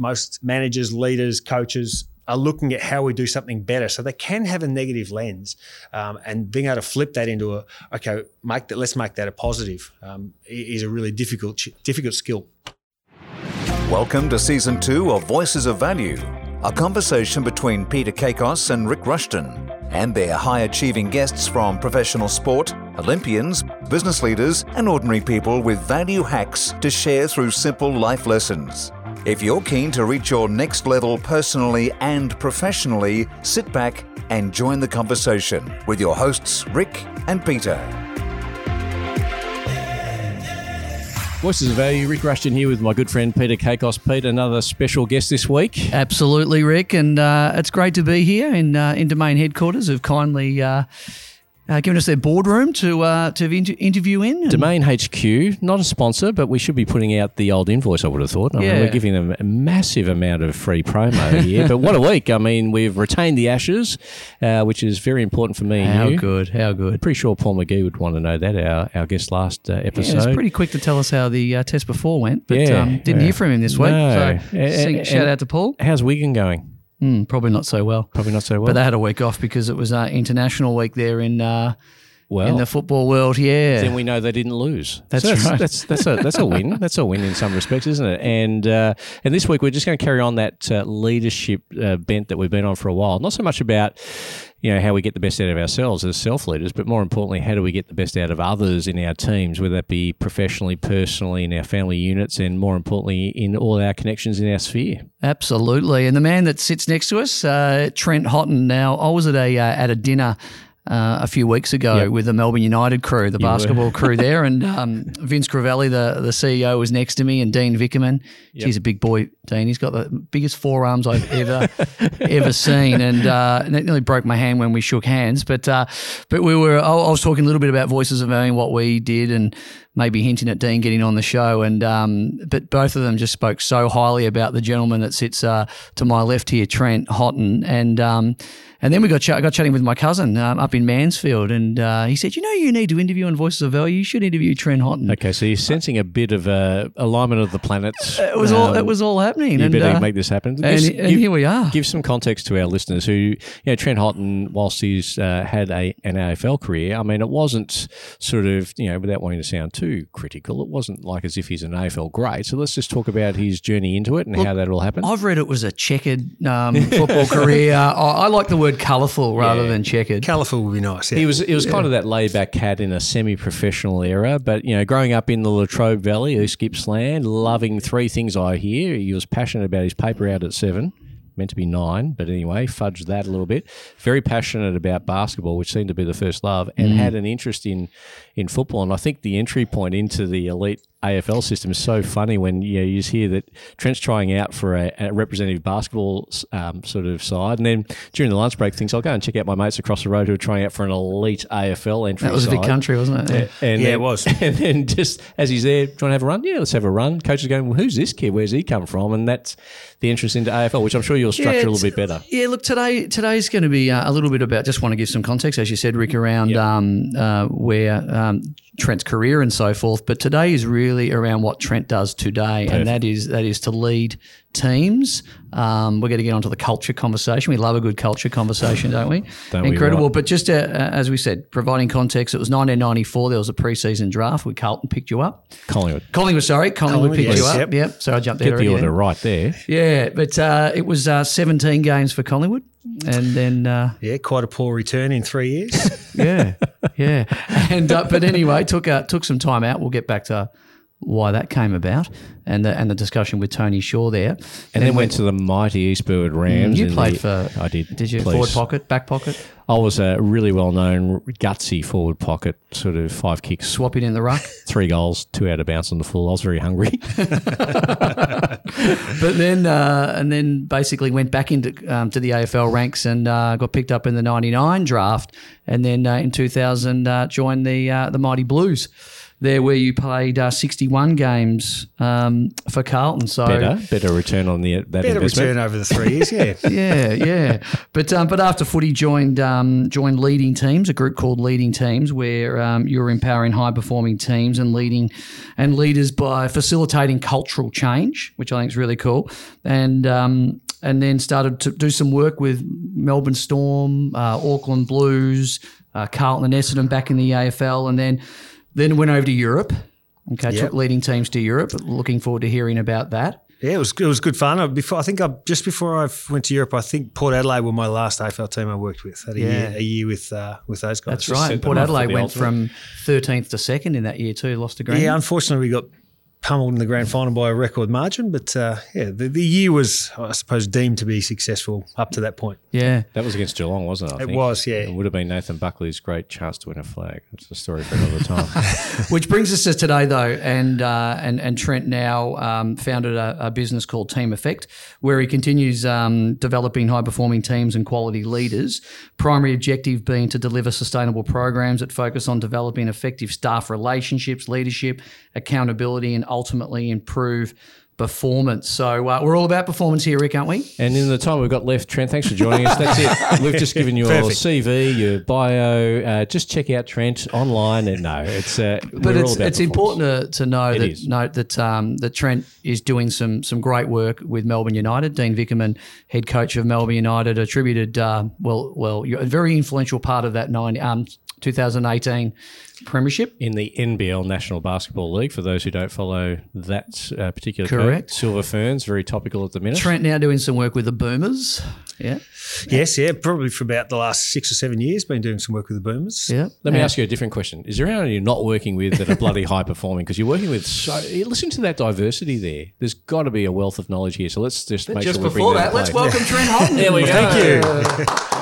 most managers, leaders, coaches are looking at how we do something better. So they can have a negative lens, um, and being able to flip that into a okay, make that let's make that a positive um, is a really difficult difficult skill. Welcome to season two of Voices of Value, a conversation between Peter Kakos and Rick Rushton, and their high achieving guests from professional sport, Olympians, business leaders, and ordinary people with value hacks to share through simple life lessons. If you're keen to reach your next level personally and professionally, sit back and join the conversation with your hosts, Rick and Peter. Voices of Value, Rick Rushton here with my good friend Peter Kakos. Pete, another special guest this week. Absolutely, Rick, and uh, it's great to be here in uh, in Domain headquarters. Have kindly uh, uh, given us their boardroom to uh, to inter- interview in. Domain HQ, not a sponsor, but we should be putting out the old invoice. I would have thought. I yeah. mean, we're giving them a massive amount of free promo here. but what a week! I mean, we've retained the Ashes, uh, which is very important for me. How good! How good! Pretty sure Paul McGee would want to know that. Our our guest last uh, episode. Yeah, was pretty quick to tell us how the uh, test before went, but Yeah, um, didn't hear from him this week. No. So And- and- shout out to Paul. How's Wigan going? Mm, probably not so well. Probably not so well. But they had a week off because it was uh, international week there in uh, well, in the football world. Yeah, then we know they didn't lose. That's So right. That's that's a that's a win. That's a win in some respects, isn't it? And uh, and this week we're just going to carry on that uh, leadership uh, bent that we've been on for a while. Not so much about you know how we get the best out of ourselves as self leaders, but more importantly, how do we get the best out of others in our teams, whether that be professionally, personally, in our family units, and more importantly, in all our connections in our sphere. Absolutely. And the man that sits next to us, uh, Trent Houghton. Now, I was at a uh, at a dinner. Uh, a few weeks ago, Yep. with the Melbourne United crew, the You basketball crew there, and um, Vince Crivelli, the the CEO, was next to me, and Dean Vickerman. Yep. He's a big boy, Dean. He's got the biggest forearms I've ever ever seen, and uh, and it nearly broke my hand when we shook hands. But uh, but we were. I I was talking a little bit about Voices of Value, what we did, and maybe hinting at Dean getting on the show. And um, but both of them just spoke so highly about the gentleman that sits uh, to my left here, Trent Houghton, and. Um, and then we got ch- I got chatting with my cousin um, up in Mansfield, and uh, he said, "You know, you need to interview on Voices of Value. You should interview Trent Houghton." Okay, so you're sensing a bit of uh, alignment of the planets. It was all Um, it was all happening, You and, better uh, make this happen. and, Just and give- here we are. give some context to our listeners who, you know, Trent Houghton, whilst he's uh, had a an AFL career, I mean, it wasn't sort of, you know, without wanting to sound too critical, it wasn't like as if he's an AFL great. So let's just talk about his journey into it and how that all happened. I've read it was a checkered um, football career. I, I like the word colourful rather Yeah. than checkered. Colourful would be nice. Yeah. He was it was kind of that laid back cat in a semi professional era, but you know, growing up in the Latrobe Valley, East Gippsland, loving three things I hear. He was passionate about his paper out at seven. Meant to be nine, but anyway, fudged that a little bit. Very passionate about basketball, which seemed to be the first love, and mm. had an interest in in football. And I think the entry point into the elite AFL system is so funny when you, know, you just hear that Trent's trying out for a, a representative basketball um, sort of side, and then during the lunch break, thinks I'll go and check out my mates across the road who are trying out for an elite AFL entry. That was a big country, wasn't it? And Yeah, then, it was. And then just as he's there, trying to have a run? Yeah, let's have a run. Coach is going, well, who's this kid? Where's he come from? And that's the interest into AFL, which I'm sure you'll structure a little bit better. Yeah, look, today today's going to be uh, a little bit about. Just want to give some context, as you said, Rick, around um, uh, where um, Trent's career and so forth. But today is really around what Trent does today, and that is that is to lead teams. Um, we're going to get onto the culture conversation. We love a good culture conversation, don't we? Don't we, Incredible. right? But just uh, uh, as we said, providing context, it was 1994. There was a preseason draft. We Carlton picked you up. Collingwood. Collingwood, sorry, Collingwood, Collingwood, picked you up. Yep. Yep. So I jumped there Get the order then. right there. Yeah, but uh, it was uh, 17 games for Collingwood, and then uh, yeah, quite a poor return in three years. yeah, yeah, and uh, but anyway, took uh, took some time out. We'll get back to why that came about and the, and the discussion with Tony Shaw there, And then went to the mighty Eastbourne Rams. You played the- for- I did. Did you please. forward pocket, back pocket, I was a really well known, gutsy forward pocket, sort of five kicks, Swapping in the ruck? three goals, two out of bounce on the full. I was very hungry. But then uh, and then basically went back into um, to the AFL ranks and uh, got picked up in the '99 draft, and then uh, in 2000 uh, joined the uh, the Mighty Blues. There where you played uh, 61 games um, for Carlton. So Better, better return on the that Better investment. return over the three years, yeah. yeah, yeah. But um, but after footy, joined um, joined leading teams, a group called Leading Teams, where um, you were empowering high performing teams and leading and leaders by facilitating cultural change, which I think is really cool. And um, and then started to do some work with Melbourne Storm, uh, Auckland Blues, uh, Carlton and Essendon back in the AFL, and then then went over to Europe. Okay, Yep. took leading teams to Europe. Looking forward to hearing about that. Yeah, it was it was good fun. Before I think I just before I went to Europe, I think Port Adelaide were my last AFL team I worked with. Had a Yeah. year a year with uh, with those guys. That's Just right. set And them Port Adelaide went ultimate. from 13th to second in that year too. Lost to Green. Yeah, unfortunately, we got pummeled in the grand final by a record margin, but uh, yeah, the, the year was, I suppose, deemed to be successful up to that point. yeah. That was against Geelong, wasn't it? I It think? was, yeah. It would have been Nathan Buckley's great chance to win a flag. It's a story for another time. Which brings us to today, though, and uh, and and Trent now um, founded a, a business called Team Effect, where he continues um, developing high performing teams and quality leaders. Primary objective being to deliver sustainable programs that focus on developing effective staff relationships, leadership, accountability, and ultimately improve performance. So uh, we're all about performance here, Rick, aren't we? and in the time we've got left, Trent, thanks for joining us. That's it. We've just given you your CV, your bio. Uh, just check out Trent online. And no, it's uh, but it's it's important to, to know that is. note that um, that Trent is doing some some great work with Melbourne United. Dean Vickerman, head coach of Melbourne United, attributed uh, well well you're a very influential part of that nine um, 2018 premiership. in the NBL National Basketball League. For those who don't follow that uh, particular code. Correct. Silver Ferns, very topical at the minute. Trent now doing some work with the Boomers. Yeah, Yes, yeah, probably for about the last six or seven years, been doing some work with the Boomers. yeah. Let me Yeah. ask you a different question. Is there anyone you're not working with that are bloody high performing? Because you're working with so. Listen to that diversity there. There's got to be a wealth of knowledge here. So let's just make Just sure we before bring that, that. let's welcome Trent Houghton. there we go. Thank you.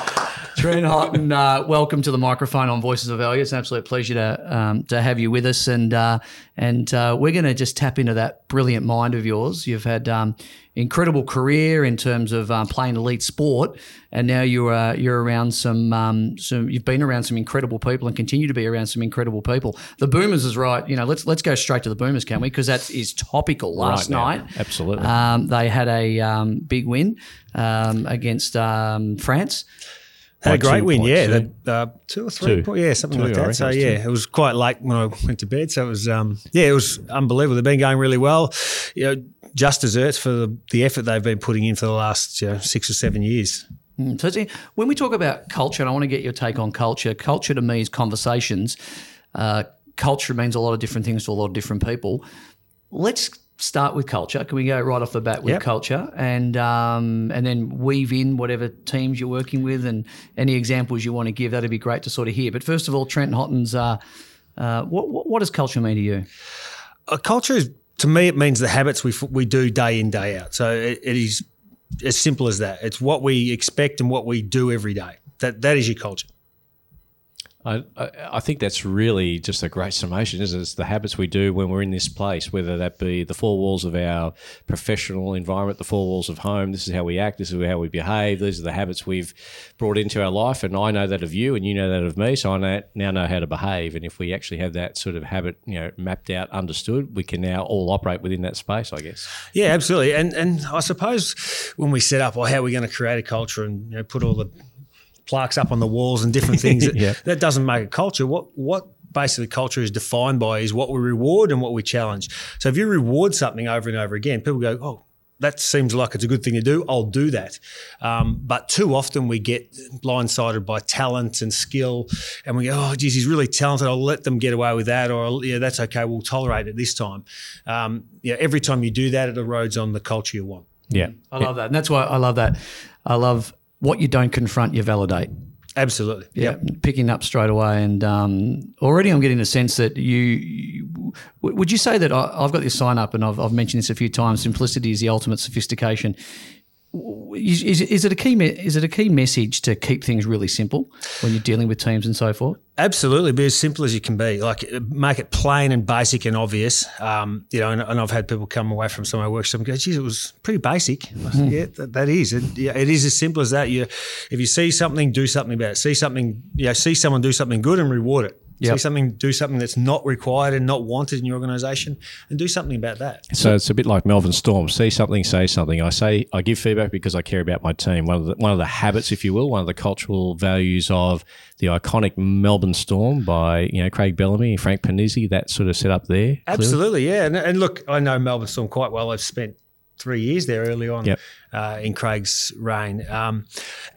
Trent Houghton, uh, welcome to the microphone on Voices of Value. It's an absolute pleasure to um, to have you with us, and uh, and uh, we're going to just tap into that brilliant mind of yours. You've had um, incredible career in terms of um, playing elite sport, and now you're uh, you're around some um, some. You've been around some incredible people, and continue to be around some incredible people. The Boomers is right. You know, let's let's go straight to the Boomers, can we? Because that is topical. Last Right night, Absolutely. um, they had a um, big win um, against um, France. Had a great win, yeah. yeah. The, uh, two or three, Two. point- yeah, something Two, like that. So yeah, two. it was quite late when I went to bed. So it was, um, yeah, it was unbelievable. They've been going really well. You know, just desserts for the, the effort they've been putting in for the last you know, six or seven years. Mm, So it's- when we talk about culture, and I want to get your take on culture. Culture to me is conversations. Uh, culture means a lot of different things to a lot of different people. Let's start with culture. Can we go right off the bat with Yep. culture, and um, and then weave in whatever teams you're working with, and any examples you want to give? That'd be great to sort of hear. But first of all, Trent Houghton's. Uh, uh, what, what what does culture mean to you? A culture is, to me, it means the habits we, f- we do day in, day out. So it, it is as simple as that. It's what we expect and what we do every day. That That is your culture. I, I think that's really just a great summation, isn't it? It's the habits we do when we're in this place, whether that be the four walls of our professional environment, the four walls of home. This is how we act. This is how we behave. These are the habits we've brought into our life. And I know that of you, and you know that of me. So I now know how to behave. And if we actually have that sort of habit, you know, mapped out, understood, we can now all operate within that space. I guess. Yeah, absolutely. And and I suppose when we set up, well, how are we going to create a culture and you know, put all the plaques up on the walls and different things, that, Yeah. that doesn't make a culture. What what basically culture is defined by is what we reward and what we challenge. So if you reward something over and over again, people go, oh. That seems like it's a good thing to do. I'll do that. Um, but too often we get blindsided by talent and skill, and we go, "Oh, geez, he's really talented. I'll let them get away with that." Or, "Yeah, that's okay. We'll tolerate it this time." Um, yeah, every time you do that, it erodes on the culture you want. Yeah. I love that, and that's why I love that. I love what you don't confront, you validate. Absolutely. Yeah, picking up straight away, and um, already I'm getting a sense that you, you would you say that I, I've got this sign up, and I've, I've mentioned this a few times. Simplicity is the ultimate sophistication. Is, is, is it a key? Is it a key message to keep things really simple when you're dealing with teams and so forth? Absolutely, be as simple as you can be. Like make it plain and basic and obvious. Um, you know, and, and I've had people come away from some of my workshops and go, "Geez, it was pretty basic." Said, yeah, that, that is. It, yeah, it is as simple as that. You, if you see something, do something about it. See something, you know, see someone do something good and reward it. Yep. See something, do something that's not required and not wanted in your organisation, and do something about that. So it's a bit like Melbourne Storm. See something, say something. I say I give feedback because I care about my team. One of the one of the habits, if you will, one of the cultural values of the iconic Melbourne Storm by you know Craig Bellamy, and Frank Ponissi, that sort of set up there. clearly. Absolutely, yeah. And, and look, I know Melbourne Storm quite well. I've spent three years there early on Yep. uh, in Craig's reign, um,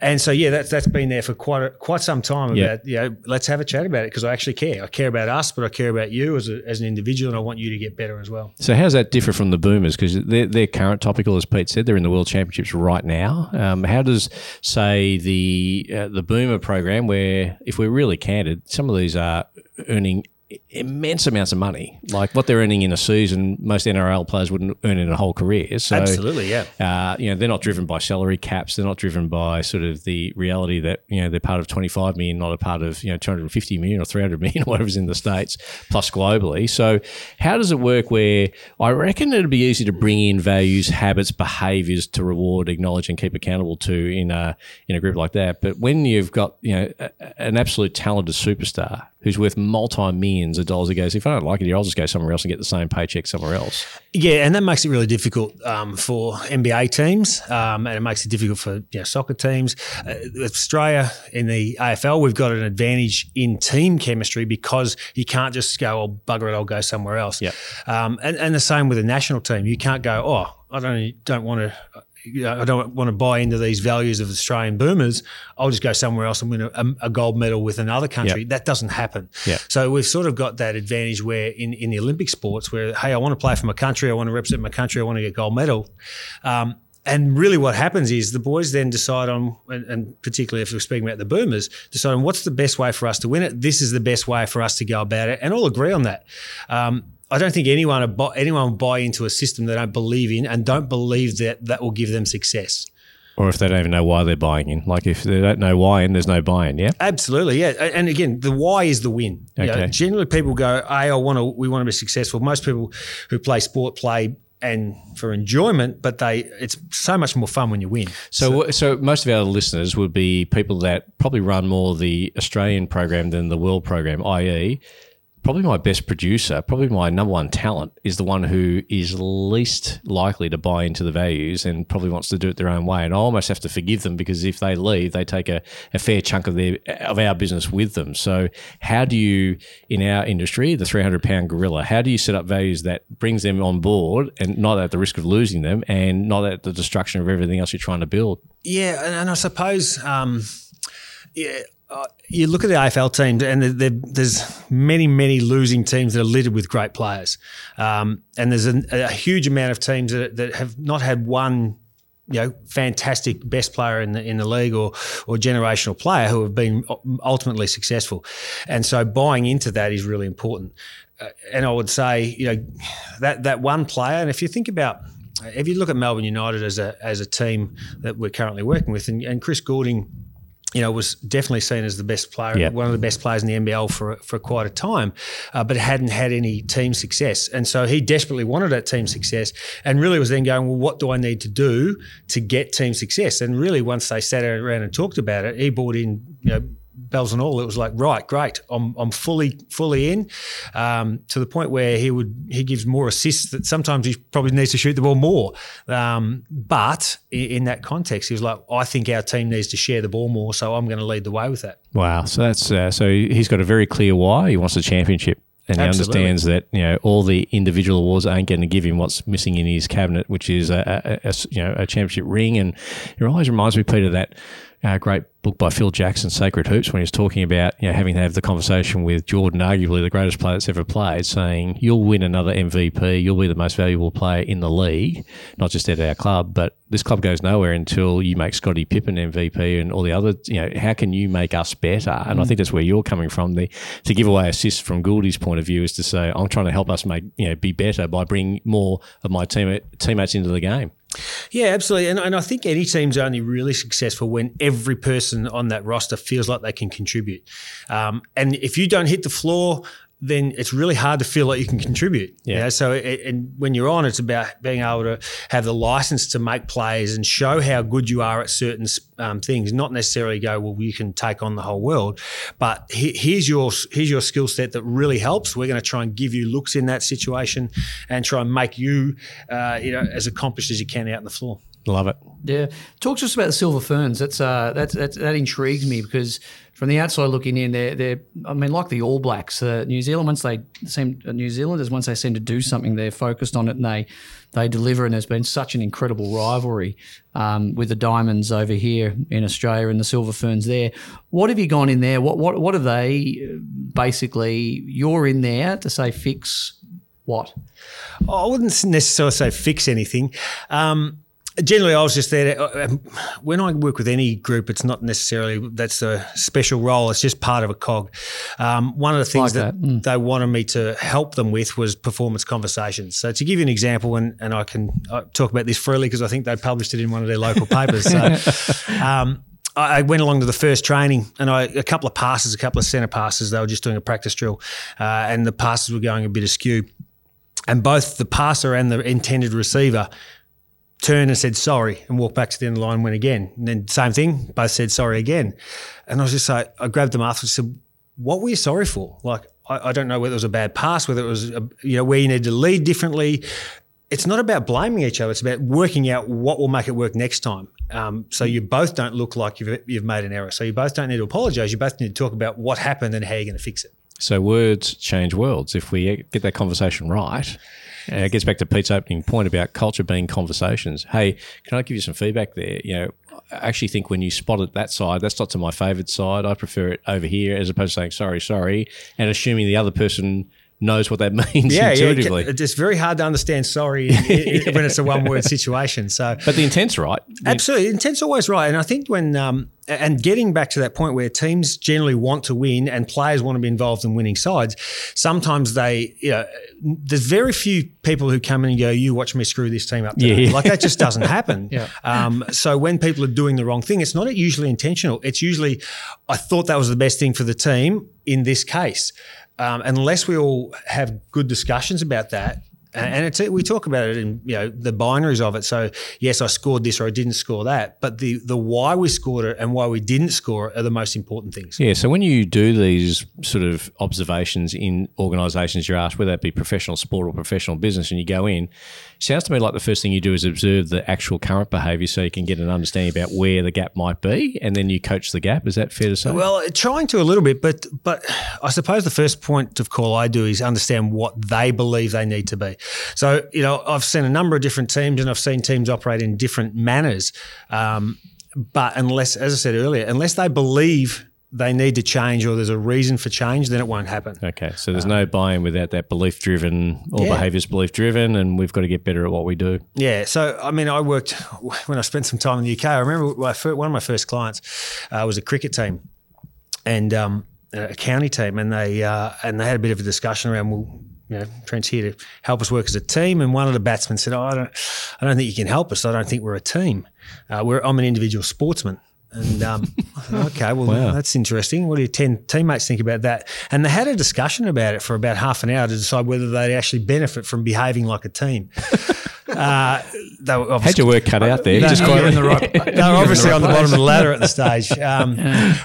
and so yeah, that's that's been there for quite a, quite some time. About Yep. you know, let's have a chat about it because I actually care. I care about us, but I care about you as, a, as an individual, and I want you to get better as well. So how's that differ from the Boomers? Because they're, they're current topical, as Pete said. They're in the World Championships right now. Um, how does, say, the uh, the Boomer program, where if we're really candid, some of these are earning immense amounts of money, like what they're earning in a season, most NRL players wouldn't earn in a whole career. So Absolutely, yeah. uh, you know, they're not driven by salary caps. They're not driven by sort of the reality that you know they're part of 25 million, not a part of you know 250 million or 300 million or whatever's in the states plus globally. So, how does it work? Where I reckon it'd be easy to bring in values, habits, behaviours to reward, acknowledge, and keep accountable to in a in a group like that. But when you've got you know an absolute talented superstar who's worth multi millions of dollars, he goes, if I don't like it here, I'll just go somewhere else and get the same paycheck somewhere else. Yeah, and that makes it really difficult um, for NBA teams, um, and it makes it difficult for you know, soccer teams. Uh, Australia in the AFL, we've got an advantage in team chemistry because you can't just go, "Oh, bugger it, I'll go somewhere else." Yep. Um, and, and the same with the national team, you can't go, "Oh, I don't don't want to." I don't want to buy into these values of Australian boomers. I'll just go somewhere else and win a, a gold medal with another country. Yep. That doesn't happen. Yep. So we've sort of got that advantage where in, in the Olympic sports, where hey, I want to play for my country, I want to represent my country, I want to get gold medal. Um, and really, what happens is the boys then decide on, and, and particularly if we're speaking about the boomers, decide on what's the best way for us to win it. This is the best way for us to go about it, and all agree on that. Um, I don't think anyone anyone will buy into a system they don't believe in and don't believe that that will give them success. Or if they don't even know why they're buying in. Like if they don't know why in, there's no buy-in, yeah? Absolutely, yeah. And again, the why is the win. You know, Okay. generally, people go, "Hey, I want to. We want to be successful." Most people who play sport play and for enjoyment, but they it's so much more fun when you win. So, so, most of our listeners would be people that probably run more the Australian program than the world program, i.e., probably my best producer, probably my number one talent is the one who is least likely to buy into the values and probably wants to do it their own way. And I almost have to forgive them because if they leave, they take a, a fair chunk of their of our business with them. So, how do you, in our industry, the three hundred pound gorilla, how do you set up values that brings them on board and not at the risk of losing them and not at the destruction of everything else you're trying to build? Yeah, and I suppose um, yeah, uh, you look at the AFL teams, and there, there, there's many, many losing teams that are littered with great players, um, and there's a, a huge amount of teams that, that have not had one. You know, fantastic best player in the in the league or or generational player who have been ultimately successful, and so buying into that is really important. Uh, and I would say, you know, that that one player, and if you think about if you look at Melbourne United as a as a team that we're currently working with, and, and Chris Goulding, you know, was definitely seen as the best player, Yeah. one of the best players in the NBL for for quite a time, uh, but hadn't had any team success, and so he desperately wanted that team success, and really was then going, well, what do I need to do to get team success? And really, once they sat around and talked about it, he brought in, you know. Bells and all, it was like right, great. I'm, I'm fully fully in, um, to the point where he would he gives more assists. That sometimes he probably needs to shoot the ball more, um, but i- in that context, he was like, I think our team needs to share the ball more, so I'm going to lead the way with that. Wow. So that's uh, so he's got a very clear why he wants a championship. And he Absolutely. understands that you know all the individual awards aren't going to give him what's missing in his cabinet, which is a you know a championship ring. And it always reminds me, Peter, that uh, great book by Phil Jackson, Sacred Hoops, when he's talking about you know having to have the conversation with Jordan, arguably the greatest player that's ever played, saying you'll win another MVP, you'll be the most valuable player in the league, not just at our club, but this club goes nowhere until you make Scottie Pippen MVP and all the other. You know, how can you make us better? And I think that's where you're coming from. The to give away assists from Gouldy's point of view is to say I'm trying to help us make you know be better by bringing more of my team teammates into the game. Yeah, absolutely. And, and I think any team's only really successful when every person on that roster feels like they can contribute. Um, and if you don't hit the floor, then it's really hard to feel like you can contribute. Yeah. You know? So it, and when you're on, it's about being able to have the license to make plays and show how good you are at certain um, things. Not necessarily go, well, you can take on the whole world, but he, here's your here's your skill set that really helps. We're going to try and give you looks in that situation and try and make you, uh, you know, as accomplished as you can out on the floor. Love it. Yeah, talk to us about the Silver Ferns. That's uh, that's, that's that intrigues me because from the outside looking in, they're they're I mean like the All Blacks, uh, New Zealand. Once they seem uh, New Zealanders, once they seem to do something, they're focused on it and they they deliver. And there's been such an incredible rivalry um, with the Diamonds over here in Australia and the Silver Ferns there. What have you gone in there? What what what are they uh, basically? You're in there to say fix what? I wouldn't necessarily say fix anything. Um, generally, I was just there. To, um, when I work with any group, it's not necessarily that's a special role. It's just part of a cog. Um, one of the things Like that, that. Mm. they wanted me to help them with was performance conversations. So to give you an example, and, and I can uh, talk about this freely because I think they published it in one of their local papers. So. Um, I I went along to the first training, and I a couple of passes, a couple of centre passes. They were just doing a practice drill, uh, and the passes were going a bit askew. And both the passer and the intended receiver turned and said sorry and walked back to the end of the line and went again. And then same thing, both said sorry again. And I was just like, I grabbed them afterwards and said, what were you sorry for? Like, I, I don't know whether it was a bad pass, whether it was, a, you know, where you need to lead differently. It's not about blaming each other. It's about working out what will make it work next time. Um, so you both don't look like you've, you've made an error. So you both don't need to apologise. You both need to talk about what happened and how you're going to fix it. So words change worlds. If we get that conversation right, and it gets back to Pete's opening point about culture being conversations. Hey, can I give you some feedback there? You know, I actually think when you spot it that side, that's not to my favoured side. I prefer it over here as opposed to saying sorry, sorry, and assuming the other person knows what that means Yeah, intuitively. yeah. It's very hard to understand sorry when it's a one word situation. So but the intent's right. Absolutely, intent's always right, and I think when um, and getting back to that point where teams generally want to win and players want to be involved in winning sides, sometimes they, you know, there's very few people who come in and go, "You watch me screw this team up." Today. Yeah. like that just doesn't happen. Yeah. Um, so when people are doing the wrong thing, it's not usually intentional. It's usually, I thought that was the best thing for the team in this case. Um, unless we all have good discussions about that, and it's we talk about it in you know the binaries of it. So yes, I scored this or I didn't score that, but the the why we scored it and why we didn't score it are the most important things. Yeah. So when you do these sort of observations in organisations, you're asked whether that be professional sport or professional business, and you go in, sounds to me like the first thing you do is observe the actual current behaviour, so you can get an understanding about where the gap might be, and then you coach the gap. Is that fair to say? Well, trying to a little bit, but but I suppose the first point of call I do is understand what they believe they need to be. So you know, I've seen a number of different teams, and I've seen teams operate in different manners. Um, but unless, as I said earlier, unless they believe they need to change or there's a reason for change, then it won't happen. Okay, so there's no buy-in without that belief-driven. All Yeah. behaviour's belief-driven, and we've got to get better at what we do. Yeah, so I mean, I worked when I spent some time in the UK. I remember my fir- one of my first clients uh, was a cricket team, and um, a county team, and they uh, and they had a bit of a discussion around well. You know, Trent's here to help us work as a team, and one of the batsmen said, oh, "I don't, I don't think you can help us. I don't think we're a team. Uh, we're, I'm an individual sportsman." And um, okay, well, Wow. that's interesting. What do your ten teammates think about that? And they had a discussion about it for about half an hour to decide whether they'd actually benefit from behaving like a team. Uh, they were Had your work cut out there. No, Just quite in the right- they were obviously on the bottom of the ladder at the stage. Um,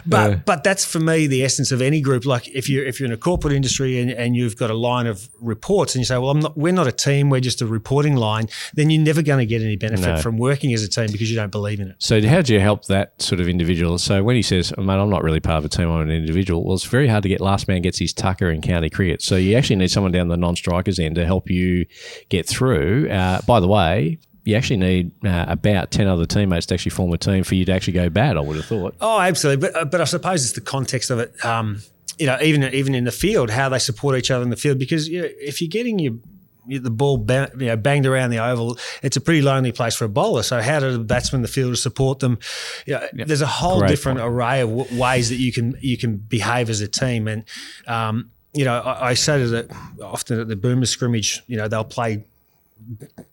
but but that's for me the essence of any group. Like if you if you're in a corporate industry and, and you've got a line of reports and you say, well, I'm not, we're not a team, we're just a reporting line, then you're never going to get any benefit No. from working as a team because you don't believe in it. So how do you help that sort of individual? So when he says, oh, "Mate, I'm not really part of a team. I'm an individual," well, it's very hard to get last man gets his tucker in county cricket. So you actually need someone down the non-strikers end to help you get through. Uh, by the way. You actually need uh, about ten other teammates to actually form a team for you to actually go bad. I would have thought. Oh, absolutely. But uh, but I suppose it's the context of it. Um, you know, even even in the field, how they support each other in the field. Because you know, if you're getting your you- the ball ba- you know, banged around the oval, it's a pretty lonely place for a bowler. So how do the batsmen, the fielders support them? You know, There's a whole Great different point. array of w- ways that you can you can behave as a team. And um, you know, I, I say to the often at the boomer scrimmage, you know, they'll play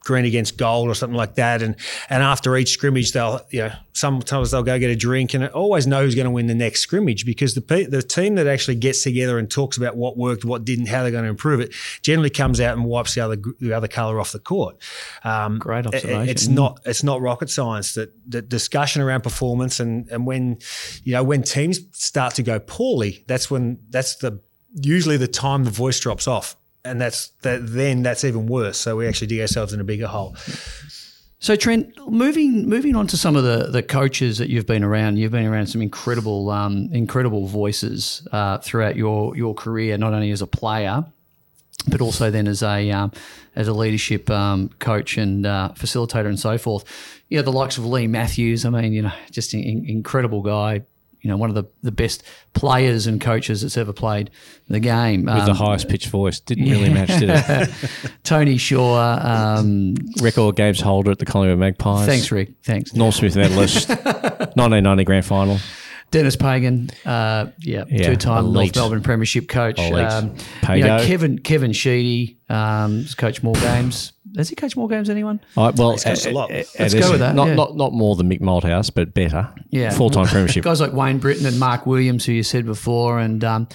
green against gold or something like that. And and after each scrimmage, they'll you know sometimes they'll go get a drink and always know who's going to win the next scrimmage because the the team that actually gets together and talks about what worked, what didn't, how they're going to improve it, generally comes out and wipes the other the other colour off the court. Um, Great observation. It, it's not it's not rocket science that the discussion around performance and and when you know when teams start to go poorly, that's when that's the usually the time the voice drops off and that's that. Then that's even worse. So we actually dig ourselves in a bigger hole. So Trent, moving moving on to some of the the coaches that you've been around, you've been around some incredible um, incredible voices uh, throughout your your career, not only as a player, but also then as a um, as a leadership um, coach and uh, facilitator and so forth. You know the likes of Leigh Matthews. I mean, you know, just an incredible guy, you know, one of the, the best players and coaches that's ever played the game. With um, the highest pitched voice. Didn't yeah. really match, did it? Tony Shaw. Um, Record games holder at the Collingwood Magpies. Thanks, Rick. Thanks. Norm Smith medalist. 1990 grand final. Denis Pagan, uh, yeah, yeah, two-time North Melbourne Premiership coach. Um, you know, Kevin Kevin Sheedy um, has coached more games. Has he coached more games than anyone? Uh, well, He's coached a lot. Let's go with that. Not, yeah. not, not more than Mick Malthouse, but better. Yeah. Full time premiership. Guys like Wayne Brittain and Mark Williams, who you said before. And, um,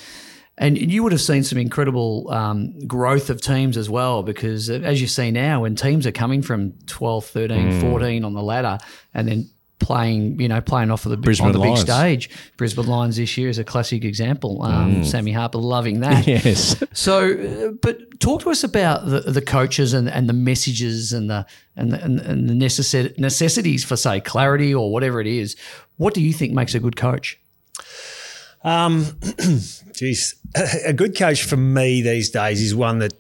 and you would have seen some incredible um, growth of teams as well, because as you see now, when teams are coming from 12, 13, mm. 14 on the ladder, and then playing, you know, playing off of the Brisbane on the Lions. big stage. Brisbane Lions this year is a classic example. Um, mm. Sammy Harper loving that. yes. So, uh, but talk to us about the, the coaches and, and the messages and the and the, and the necessi- necessities for say clarity or whatever it is. What do you think makes a good coach? Um, geez, a good coach for me these days is one that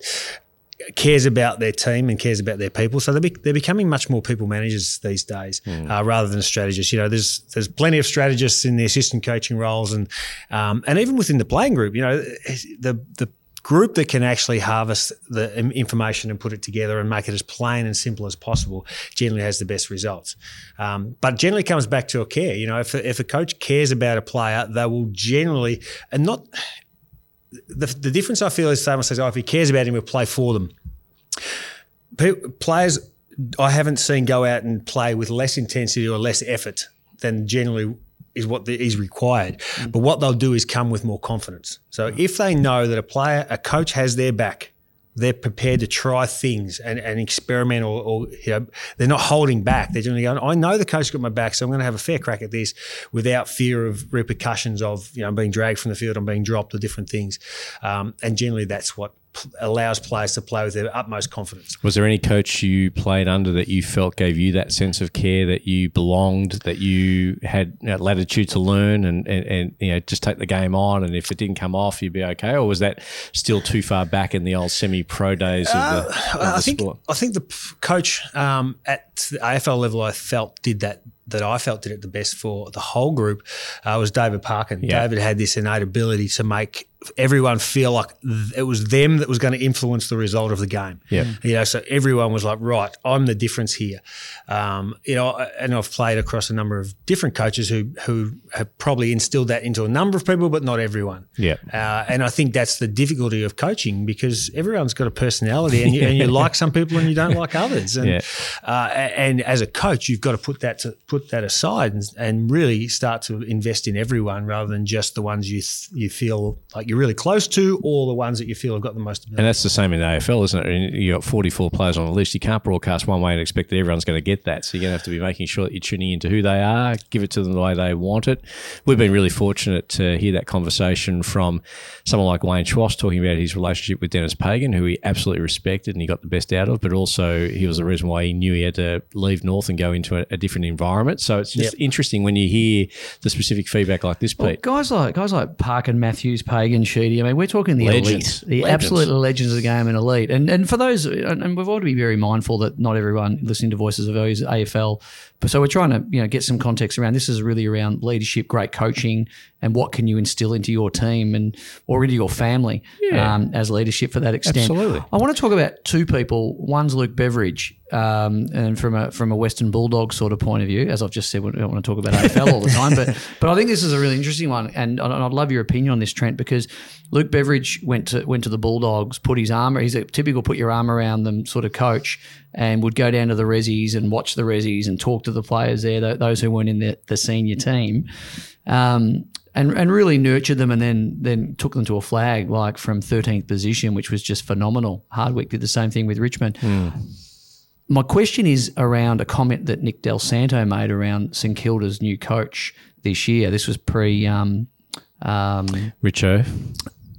cares about their team and cares about their people. So they're, be, they're becoming much more people managers these days mm. uh, rather than strategists. You know, there's there's plenty of strategists in the assistant coaching roles and um, and even within the playing group. You know, the the group that can actually harvest the information and put it together and make it as plain and simple as possible generally has the best results. Um, but generally comes back to a care. You know, if, if a coach cares about a player, they will generally, and not, the, the difference I feel is someone says, oh, if he cares about him, he'll play for them. Players I haven't seen go out and play with less intensity or less effort than generally is what the, is required. Mm. But what they'll do is come with more confidence. So if they know that a player, a coach has their back, they're prepared to try things and, and experiment or, or, you know they're not holding back. They're generally going I know the coach got my back so I'm going to have a fair crack at this without fear of repercussions of you know being dragged from the field and being dropped or different things. Um, and generally that's what allows players to play with their utmost confidence. Was there any coach you played under that you felt gave you that sense of care that you belonged, that you had you know, latitude to learn and, and, and, you know just take the game on, and if it didn't come off, you'd be okay, or was that still too far back in the old semi-pro days of the, uh, of the I think, sport? I think the coach um, at the AFL level I felt did that that I felt did it the best for the whole group uh, was David Parkin. Yeah. David had this innate ability to make everyone feel like it was them that was going to influence the result of the game. Yeah. You know, so everyone was like, right, I'm the difference here. Um, you know, and I've played across a number of different coaches who who have probably instilled that into a number of people, but not everyone. Yeah. Uh, and I think that's the difficulty of coaching because everyone's got a personality, and you, and you like some people and you don't like others. And yeah. uh, and as a coach, you've got to put that to put that aside and, and really start to invest in everyone rather than just the ones you th- you feel like you're really close to, or the ones that you feel have got the most. Ability. And that's the same in the AFL, isn't it? You've got 44 players on the list. You can't broadcast one way and expect that everyone's going to get that. So you're going to have to be making sure that you're tuning into who they are, give it to them the way they want it. We've been really fortunate to hear that conversation from someone like Wayne Schwass talking about his relationship with Denis Pagan, who he absolutely respected and he got the best out of, but also he was the reason why he knew he had to leave North and go into a, a different environment. So it's just yep. interesting when you hear the specific feedback like this, Pete. Well, guys like guys like Parkin, Matthews, Pagan, Sheedy. I mean, we're talking the legends. elite, the legends. absolute legends of the game and elite. And and for those, and we've got to be very mindful that not everyone listening to Voices of Value is AFL so we're trying to you know get some context around this is really around leadership, great coaching, and what can you instill into your team and or into your family yeah. um, as leadership for that extent. Absolutely. I want to talk about two people. One's Luke Beveridge, um, and from a from a Western Bulldog sort of point of view, as as I've just said, we don't want to talk about AFL all the time, but but I think this is a really interesting one, and, I'd love your opinion on this, Trent, because Luke Beveridge went to went to the Bulldogs, put his arm. He's a typical put your arm around them sort of coach, and would go down to the resis and watch the resis and talk to the players there, those who weren't in the, the senior team. Um, and and really nurtured them and then then took them to a flag like from 13th position, which was just phenomenal. Hardwick did the same thing with Richmond. Hmm. My question is around a comment that Nick Dal Santo made around St Kilda's new coach this year. This was pre. Um, um, Richo,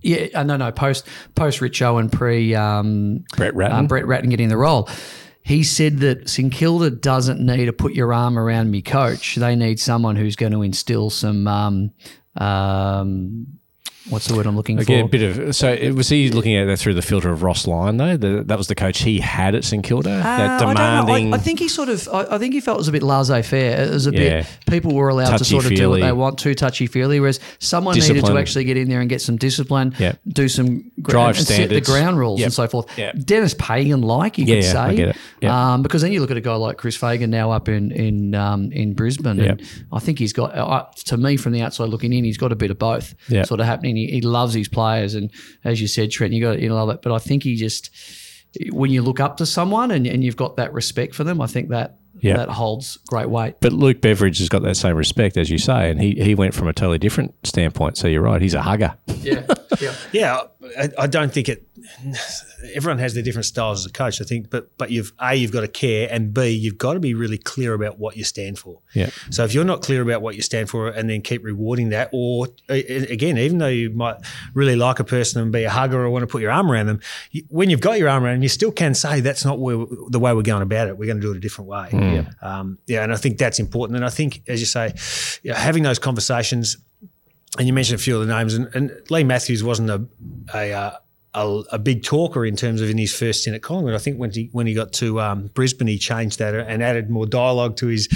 yeah, uh, no, no, post post Richo and pre um, Brett Ratten. um, Brett Ratten getting the role. He said that St Kilda doesn't need to put your arm around me, coach. They need someone who's going to instill some um, um, what's the word I'm looking Again, for? a bit of so it, was he looking at that through the filter of Ross Lyon though? The, that was the coach he had at St Kilda. Uh, I don't know. demanding. I, I think he sort of. I, I think he felt it was a bit laissez-faire. It was a Yeah. bit. People were allowed to sort of do what they want, too touchy-feely. Whereas someone needed to actually get in there and get some discipline, Yeah. do some gra- Drive and set the ground rules Yep. and so forth. Yeah. Denis Pagan, like you Yeah, could yeah, say, I get it. Yeah. Um, because then you look at a guy like Chris Fagan now up in in um, in Brisbane, and I think he's got. Uh, to me, from the outside looking in, he's got a bit of both sort of happening. He, he loves his players, and as you said, Trent, you got you love it. But I think he just when you look up to someone and, and you've got that respect for them, I think that Yeah. that holds great weight. but Luke Beveridge has got that same respect as you say, and he, he went from a totally different standpoint. So you're right, he's a hugger. Yeah, yeah. Yeah, I, I don't think it. Everyone has their different styles as a coach, I think, but but you've a you've got to care, and b you've got to be really clear about what you stand for. Yeah. So if you're not clear about what you stand for, and then keep rewarding that, or again, even though you might really like a person and be a hugger or want to put your arm around them, you, when you've got your arm around them, you still can say that's not where, the way we're going about it. We're going to do it a different way. Yeah. Um, yeah, and I think that's important. And I think, as you say, you know, having those conversations and you mentioned a few of the names, and, and Leigh Matthews wasn't a a, uh, a a big talker in terms of in his first stint at Collingwood. I think when he when he got to um, Brisbane, he changed that and added more dialogue to his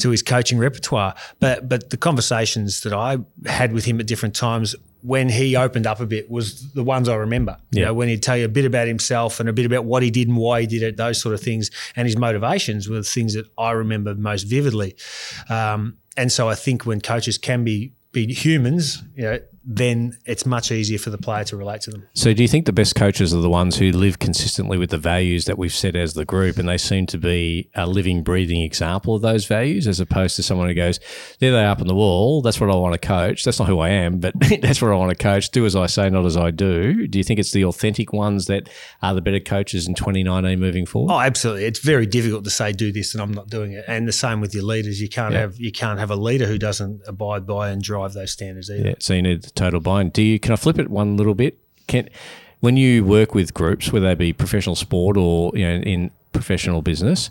to his coaching repertoire. But but the conversations that I had with him at different times when he opened up a bit was the ones I remember. You Yeah. know, when he'd tell you a bit about himself and a bit about what he did and why he did it, those sort of things, and his motivations were the things that I remember most vividly. Um, and so I think when coaches can be be humans, you know, then it's much easier for the player to relate to them. So, do you think the best coaches are the ones who live consistently with the values that we've set as the group, and they seem to be a living, breathing example of those values, as opposed to someone who goes, "There they are up on the wall. That's what I want to coach. That's not who I am, but that's what I want to coach. Do as I say, not as I do." Do you think it's the authentic ones that are the better coaches in 2019 moving forward? Oh, absolutely. It's very difficult to say do this and I'm not doing it. And the same with your leaders. You can't Yeah. have you can't have a leader who doesn't abide by and drive those standards either. Yeah, so you need total buy-in. Do you? Can I flip it one little bit? Can when you work with groups, whether they be professional sport or you know in professional business,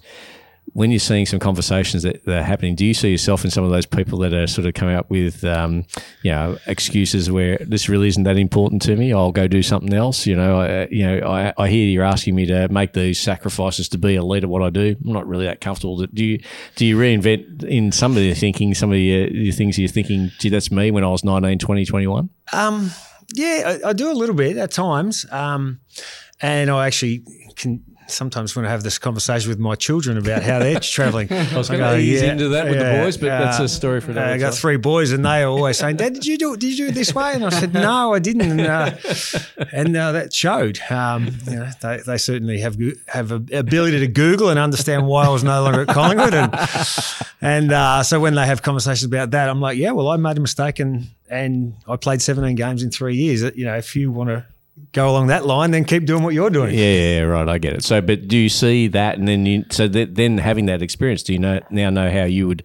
when you're seeing some conversations that, that are happening, do you see yourself in some of those people that are sort of coming up with um, you know excuses where this really isn't that important to me? I'll go do something else. You know, I, you know, I, I hear you're asking me to make these sacrifices to be a leader. What I do, I'm not really that comfortable. Do you do you reinvent in some of your thinking, some of your, your things you're thinking? Gee, that's me when I was 19, 20, 21. Um, yeah, I, I do a little bit at times, um, and I actually can sometimes when I have this conversation with my children about how they're travelling. I was gonna ease into that with the boys, but that's a story for another I got time. three boys, and they are always saying, "Dad, did you do it? Did you do it this way?" And I said, "No, I didn't." And, uh, and uh, that showed. Um, you know, they, they certainly have have a ability to Google and understand why I was no longer at Collingwood, and and uh, so when they have conversations about that, I'm like, "Yeah, well, I made a mistake, and and I played 17 games in three years. You know, if you want to." Go along that line, then keep doing what you're doing. Yeah, yeah, yeah, right. I get it. So, but do you see that, and then you so that, then having that experience, do you know now know how you would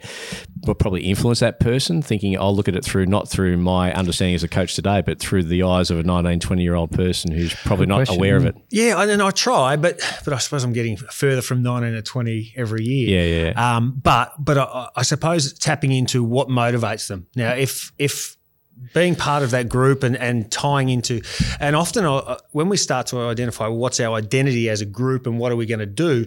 well, probably influence that person? Thinking, I'll look at it through not through my understanding as a coach today, but through the eyes of a 19, 20 year old person who's probably not question. aware of it. Yeah, and then I try, but but I suppose I'm getting further from 19 to 20 every year. Yeah, yeah. Um, but but I, I suppose tapping into what motivates them. Now, if if being part of that group and, and tying into, and often uh, when we start to identify what's our identity as a group and what are we going to do,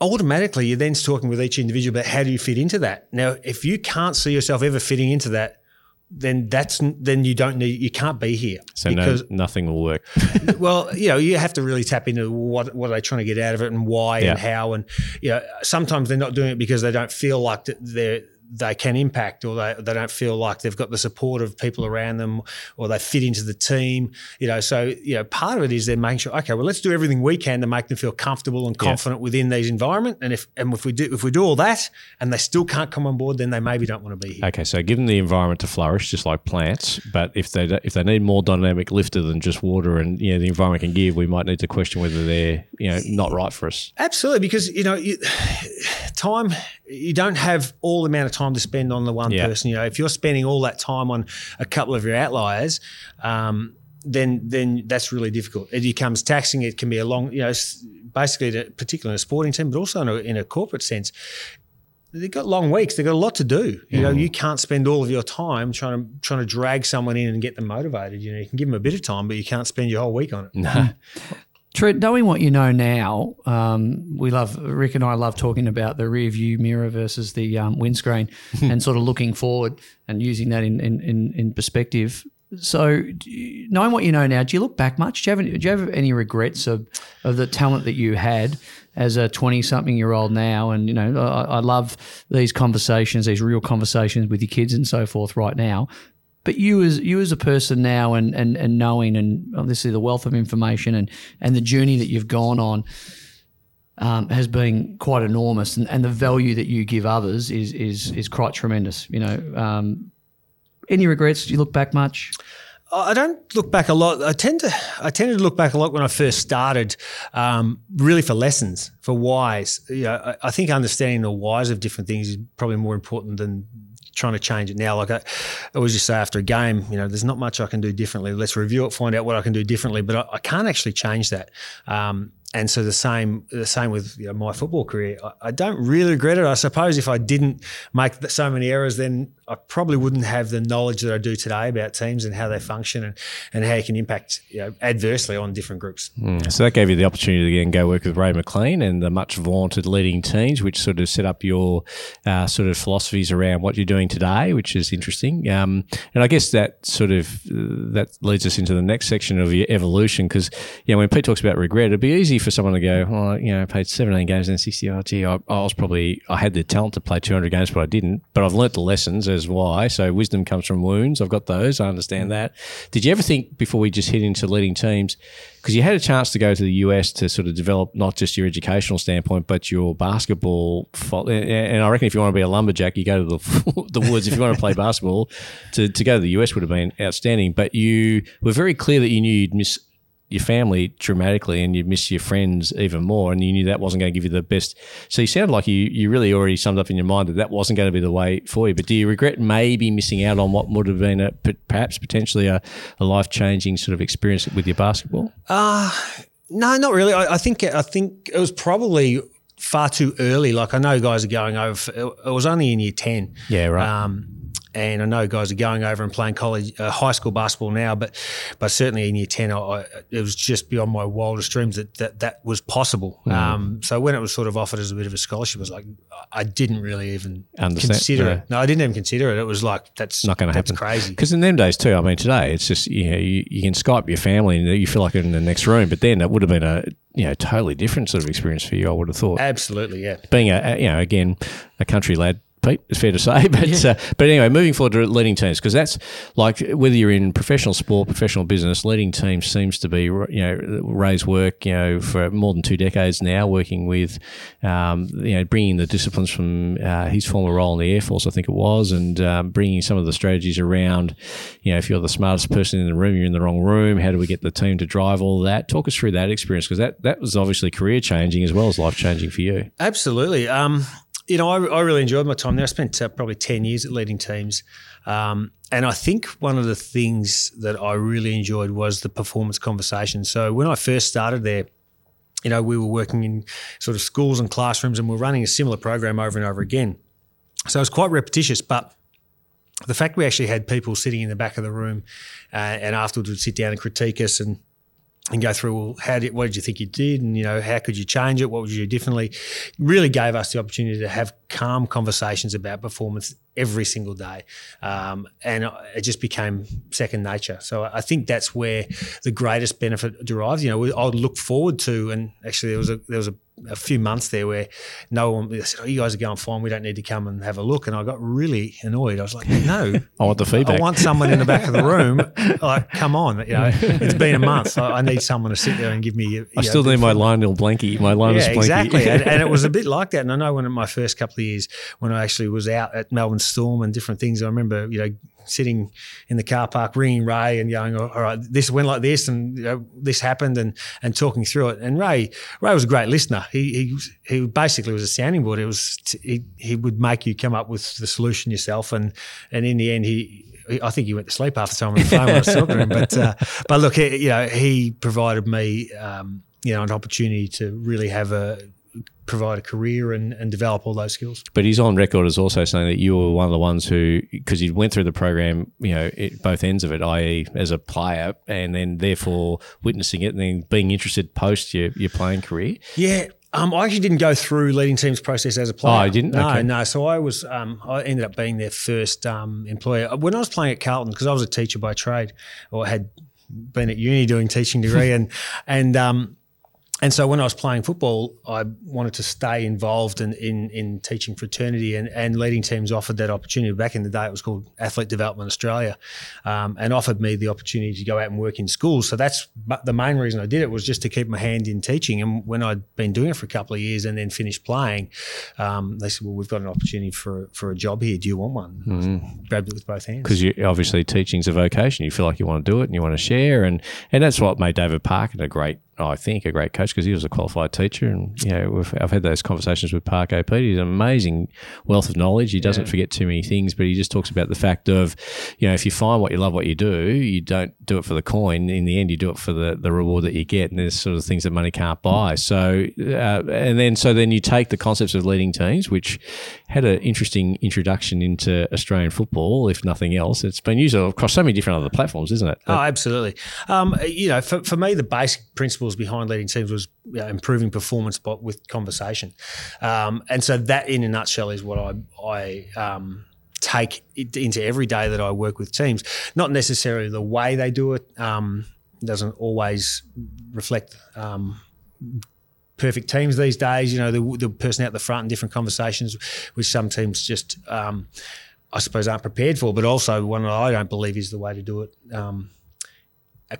automatically you're then talking with each individual about how do you fit into that. Now, if you can't see yourself ever fitting into that, then that's then you don't need you can't be here So no, nothing will work. well, you know, you have to really tap into what what are they trying to get out of it and why Yeah. and how and you know sometimes they're not doing it because they don't feel like they're they can impact or they, they don't feel like they've got the support of people around them or they fit into the team you know so you know part of it is they're making sure okay well let's do everything we can to make them feel comfortable and Yeah. confident within these environment and if and if we do if we do all that and they still can't come on board then they maybe don't want to be here Okay, so give them the environment to flourish, just like plants. But if they if they need more dynamic lifter than just water, and you know the environment can give, we might need to question whether they're you know not right for us. Absolutely, because you know, you, time you don't have all the amount of time to spend on the one Yeah. person. You know, if you're spending all that time on a couple of your outliers, um, then then that's really difficult. It becomes taxing. It can be a long, you know, basically, to, particularly in a sporting team, but also in a, in a corporate sense. They've got long weeks. They've got a lot to do. You know, you can't spend all of your time trying to trying to drag someone in and get them motivated. You know, you can give them a bit of time, but you can't spend your whole week on it. No. Trent, knowing what you know now, um, we love Rick and I love talking about the rear view mirror versus the um, windscreen, and sort of looking forward and using that in in, in, in perspective. So, you- knowing what you know now, do you look back much? Do you have any, do you have any regrets of, of the talent that you had as a twenty something year old now? And you know, I, I love these conversations, these real conversations with your kids and so forth right now. But you as you as a person now, and and and knowing, and obviously the wealth of information and and the journey that you've gone on. Um, has been quite enormous, and, and the value that you give others is is is quite tremendous. You know, um, any regrets? Do you look back much? I don't look back a lot. I tend to I tended to look back a lot when I first started, um, really for lessons, for whys. You know, I, I think understanding the whys of different things is probably more important than trying to change it now. Like I, always just say after a game, you know, there's not much I can do differently. Let's review it, find out what I can do differently. But I, I can't actually change that. Um, and so the same, the same with you know, my football career. I, I don't really regret it. I suppose if I didn't make so many errors, then I probably wouldn't have the knowledge that I do today about teams and how they function and, and how you can impact you know, adversely on different groups. Mm. So that gave you the opportunity to again go work with Ray McLean and the much vaunted leading teams, which sort of set up your uh, sort of philosophies around what you're doing today, which is interesting. Um, and I guess that sort of uh, that leads us into the next section of your evolution because you know when Pete talks about regret, it'd be easy for someone to go, oh, you know, I played 17 games and 60. Oh, I, I was probably I had the talent to play 200 games, but I didn't. But I've learnt the lessons as why. So wisdom comes from wounds. I've got those. I understand that. Did you ever think before we just hit into leading teams? because you had a chance to go to the US to sort of develop not just your educational standpoint, but your basketball. fo- And and I reckon if you want to be a lumberjack, you go to the the woods. If you want to play basketball, to, to go to the US would have been outstanding. But you were very clear that you knew you'd miss your family dramatically and you'd miss your friends even more and you knew that wasn't going to give you the best so you sounded like you, you really already summed up in your mind that that wasn't going to be the way for you but do you regret maybe missing out on what would have been a, perhaps potentially a, a life-changing sort of experience with your basketball Uh, no, not really. I, I think I think it was probably far too early. Like I know guys are going over. It was only in year ten. Yeah, right. Um, and I know guys are going over and playing college, uh, high school basketball now, but but certainly in year ten, I, I, it was just beyond my wildest dreams that that, that was possible. Mm. Um, so when it was sort of offered as a bit of a scholarship, I was like, I didn't really even Understand, consider yeah. it. No, I didn't even consider it. It was like that's not going to happen. Crazy. Because in them days too, I mean, today it's just you know you, you can Skype your family and you feel like you're in the next room, but then it would have been a you know totally different sort of experience for you. I would have thought Absolutely, yeah. being a, a you know again a country lad. Pete, it's fair to say, but uh, but anyway, moving forward to leading teams because that's like whether you're in professional sport, professional business, leading teams seems to be you know Ray's work you know for more than two decades now, working with um, you know bringing the disciplines from uh, his former role in the Air Force, I think it was, and um, bringing some of the strategies around you know if you're the smartest person in the room, you're in the wrong room. How do we get the team to drive all that? Talk us through that experience because that that was obviously career changing as well as life changing for you. Absolutely. Um, you know, I, I really enjoyed my time there. I spent uh, probably 10 years at leading teams. Um, and I think one of the things that I really enjoyed was the performance conversation. So when I first started there, you know, we were working in sort of schools and classrooms and we're running a similar program over and over again. So it was quite repetitious, but the fact we actually had people sitting in the back of the room uh, and afterwards would sit down and critique us and and go through well how did what did you think you did? And you know how could you change it? What would you do differently? Really gave us the opportunity to have calm conversations about performance every single day, um, and it just became second nature. So I think that's where the greatest benefit derives. You know, I'd look forward to, and actually there was a there was a a few months there where no one said, "Oh, you guys are going fine. We don't need to come and have a look." And I got really annoyed. I was like, "No, I want the feedback. I want someone in the back of the room. Like, come on, you know, it's been a month. I, I need someone to sit there and give me. I still need my Lionel Blanky, my Linus yeah, Blanky. exactly. and, and it was a bit like that. And I know when in my first couple years, when I actually was out at Melbourne Storm and different things, I remember, you know, sitting in the car park ringing Ray and going, all right, this went like this and you know, this happened and and talking through it. And Ray Ray was a great listener. He he, he basically was a sounding board. It was he, he would make you come up with the solution yourself. And and in the end, he I think he went to sleep after time on the phone when I was talking to him. But uh, but look, he, you know, he provided me um, you know an opportunity to really have a provide a career and, and develop all those skills. But he's on record as also saying that you were one of the ones who, because he went through the program, you know, it, both ends of it, i.e., as a player, and then therefore witnessing it and then being interested post your, your playing career. Yeah. Um, I actually didn't go through leading teams process as a player. Oh, you didn't? No, Okay. no. So I was, um, I ended up being their first um, employer when I was playing at Carlton because I was a teacher by trade, or had been at uni doing teaching degree, and and um, and so when I was playing football, I wanted to stay involved in, in, in teaching fraternity and, and leading teams offered that opportunity. Back in the day, it was called Athlete Development Australia um, and offered me the opportunity to go out and work in schools. So that's but the main reason I did it was just to keep my hand in teaching. And when I'd been doing it for a couple of years and then finished playing, um, they said, well, we've got an opportunity for, for a job here. Do you want one? Grabbed it with both hands. Because you obviously teaching's a vocation. You feel like you want to do it and you want to share, and and that's what made David Parkin a great, I think, a great coach because he was a qualified teacher, and you know we've, I've had those conversations with Park OP. He's an amazing wealth of knowledge. He doesn't forget too many things, but he just talks about the fact of, you know, if you find what you love, what you do, you don't do it for the coin. In the end, you do it for the the reward that you get, and there's sort of things that money can't buy. So, uh, and then so then you take the concepts of leading teams, which had an interesting introduction into Australian football, if nothing else. It's been used across so many different other platforms, isn't it? Oh, absolutely. Um, you know, for, for me, the basic principles behind leading teams was you know, improving performance but with conversation. Um, and so that, in a nutshell, is what I, I um, take into every day that I work with teams. Not necessarily the way they do it um, doesn't always reflect um, perfect teams these days. You know, the, the person out the front and different conversations, which some teams just, um, I suppose, aren't prepared for. But also, one that I don't believe is the way to do it. Um,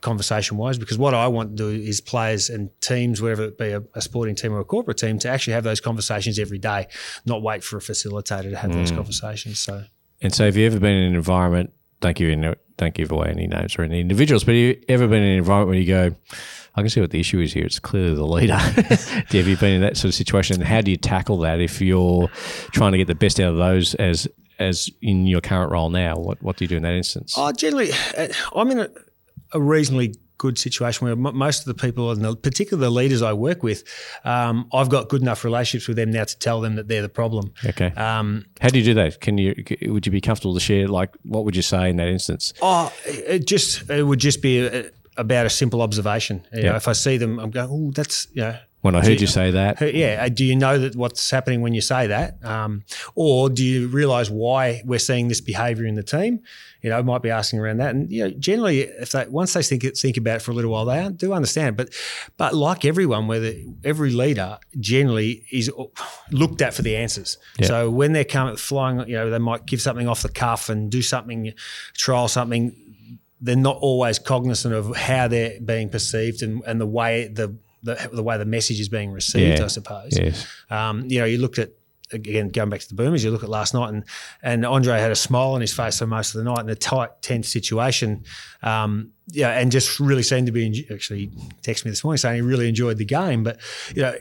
conversation wise because what I want to do is players and teams, whether it be a, a, sporting team or a corporate team, to actually have those conversations every day, not wait for a facilitator to have those conversations. So, And so, have you ever been in an environment? Don't give you, don't give away any names or any individuals, but have you ever been in an environment where you go, I can see what the issue is here. It's clearly the leader. have you been in that sort of situation? And how do you tackle that if you're trying to get the best out of those as as in your current role now? What what do you do in that instance? oh, generally, uh, I'm in a, a reasonably good situation where m- most of the people, and the, particularly the leaders I work with, um, I've got good enough relationships with them now to tell them that they're the problem. okay. Um, how do you do that? Can you would you be comfortable to share? Like, what would you say in that instance? Oh, it just it would just be a, about a simple observation. You Yeah. know, if I see them, I'm going, oh, that's you know. When I heard you say that, Yeah, uh, do you know that what's happening when you say that, um, or do you realise why we're seeing this behaviour in the team? You know, I might be asking around that, and you know, generally, if they once they think it, think about it for a little while, they do understand. But but like everyone, whether every leader generally is looked at for the answers. Yeah. So when they're coming flying, you know, they might give something off the cuff and do something, trial something they're not always cognizant of how they're being perceived and, and the way the, the the way the message is being received. Yeah. I suppose. yes, Um, you know, you looked at again going back to the Boomers. You look at last night, and and Andre had a smile on his face for most of the night in a tight, tense situation. Um, yeah, and just really seemed to be actually texted me this morning saying he really enjoyed the game. But you know,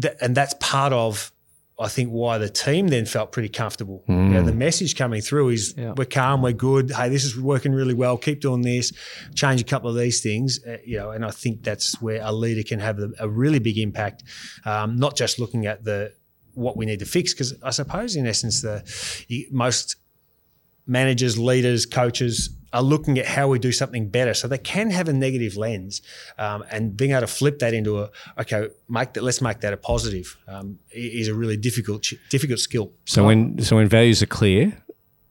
th- and that's part of. I think why the team then felt pretty comfortable. You know, the message coming through is Yeah. we're calm, we're good. Hey, this is working really well. Keep doing this. Change a couple of these things. Uh, you know, and I think that's where a leader can have a, a really big impact. Um, not just looking at the what we need to fix, because I suppose in essence the you, most managers, leaders, coaches are looking at how we do something better. So they can have a negative lens, um, and being able to flip that into a okay, make that let's make that a positive um, is a really difficult difficult skill. So when so when values are clear,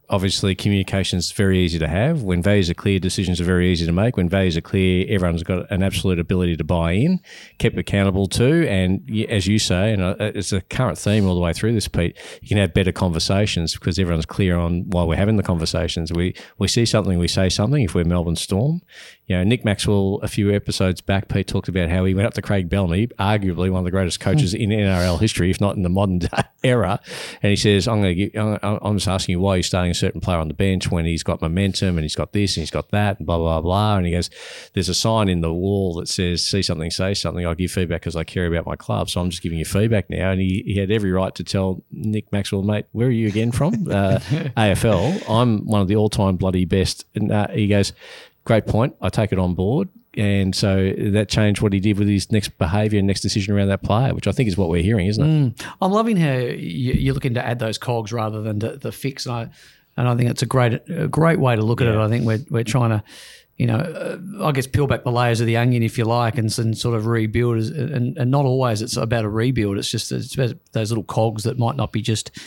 obviously communication is very easy to have. When values are clear, decisions are very easy to make. When values are clear, everyone's got an absolute ability to buy in, kept accountable to. And as you say, and uh, it's a current theme all the way through this, Pete, you can have better conversations because everyone's clear on why we're having the conversations. We we see something, we say something. If we're Melbourne Storm, you know, Nick Maxwell a few episodes back, Pete talked about how he went up to Craig Bellamy, arguably one of the greatest coaches in NRL history, if not in the modern era, and he says, "I'm going to, I'm just asking you why you're starting a certain player on the bench when he's got momentum and he's got this and he's got that and blah blah blah." And he goes, "There's a sign in the wall that says, see something, say something. I give feedback because I care about my club, so I'm just giving you feedback now." And he, he had every right to tell Nick Maxwell, "Mate, where are you again from? Uh, AFL. I'm one of the all-time bloody best." And uh, he goes great point. I take it on board. And so that changed what he did with his next behaviour and next decision around that player, which I think is what we're hearing, isn't it? Mm. I'm loving how you're looking to add those cogs rather than the, the fix. And I, and I think it's a great a great way to look yeah. at it. I think we're, we're trying to, you know, uh, I guess peel back the layers of the onion, if you like, and, and sort of rebuild. And, and not always it's about a rebuild. It's just it's about those little cogs that might not be just –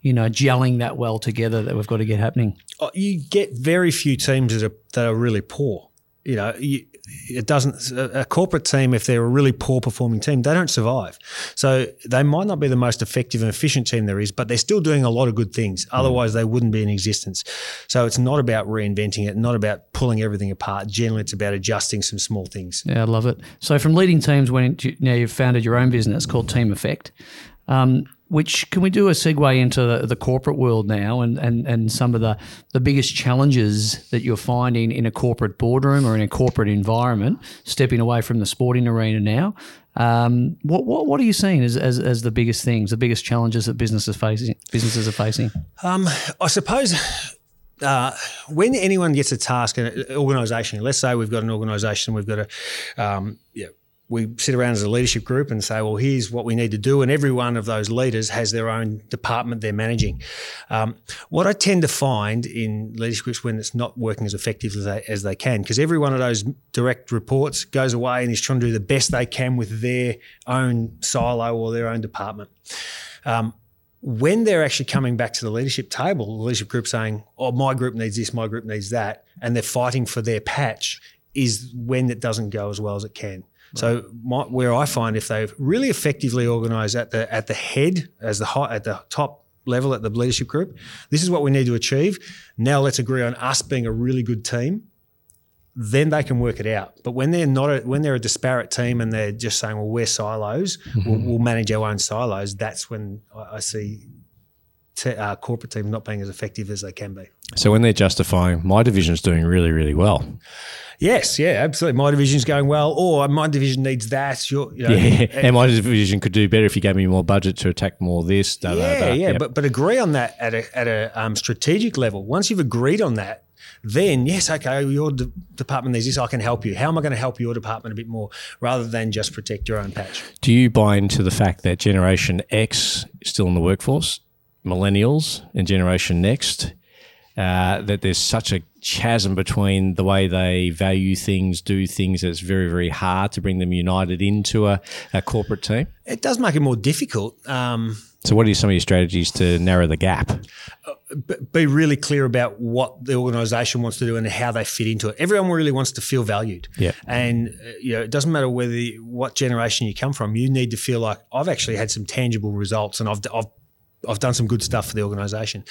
you know, gelling that well together that we've got to get happening. Oh, you get very few teams that are that are really poor. You know, you, it doesn't. A corporate team, if they're a really poor performing team, they don't survive. So they might not be the most effective and efficient team there is, but they're still doing a lot of good things. Mm. Otherwise, they wouldn't be in existence. So it's not about reinventing it, not about pulling everything apart. Generally, it's about adjusting some small things. Yeah, I love it. So from leading teams, when you, now you've founded your own business called Team Effect. Um, which can we do a segue into the, the, corporate world now and, and, and some of the, the biggest challenges that you're finding in a corporate boardroom or in a corporate environment, stepping away from the sporting arena now. Um, what, what, what are you seeing as, as, as the biggest things, the biggest challenges that businesses facing businesses are facing? Um, I suppose uh, when anyone gets a task, an organisation, let's say we've got an organisation, we've got a um, yeah, we sit around as a leadership group and say, well, here's what we need to do. And every one of those leaders has their own department they're managing. Um, what I tend to find in leadership groups when it's not working as effectively as they, as they can, because every one of those direct reports goes away and is trying to do the best they can with their own silo or their own department. Um, when they're actually coming back to the leadership table, the leadership group saying, oh, my group needs this, my group needs that, and they're fighting for their patch, is when it doesn't go as well as it can. So my, where I find if they've really effectively organised at the at the head as the high, at the top level at the leadership group, this is what we need to achieve. Now let's agree on us being a really good team. Then they can work it out. But when they're not, a, when they're a disparate team and they're just saying, "Well, we're silos, mm-hmm. we'll, we'll, manage our own silos," that's when I, I see te- uh, corporate teams not being as effective as they can be. So when they're justifying, my division is doing really, really well. Yes, yeah, absolutely. My division's going well, or my division needs that. you know, yeah, and my division could do better if you gave me more budget to attack more this. Da, yeah, da, da. yeah, yep. but but agree on that at a at a um, strategic level. Once you've agreed on that, then yes, okay, your de- department needs this. I can help you. How am I going to help your department a bit more, rather than just protect your own patch? Do you buy into the fact that Generation X is still in the workforce, millennials and Generation Next? Uh, that there's such a chasm between the way they value things, do things. It's very, very hard to bring them united into a, a corporate team. It does make it more difficult. Um, so, what are some of your strategies to narrow the gap? Uh, be really clear about what the organisation wants to do and how they fit into it. Everyone really wants to feel valued. Yeah. And uh, you know, it doesn't matter whether what generation you come from. You need to feel like I've actually had some tangible results, and I've I've I've done some good stuff for the organisation.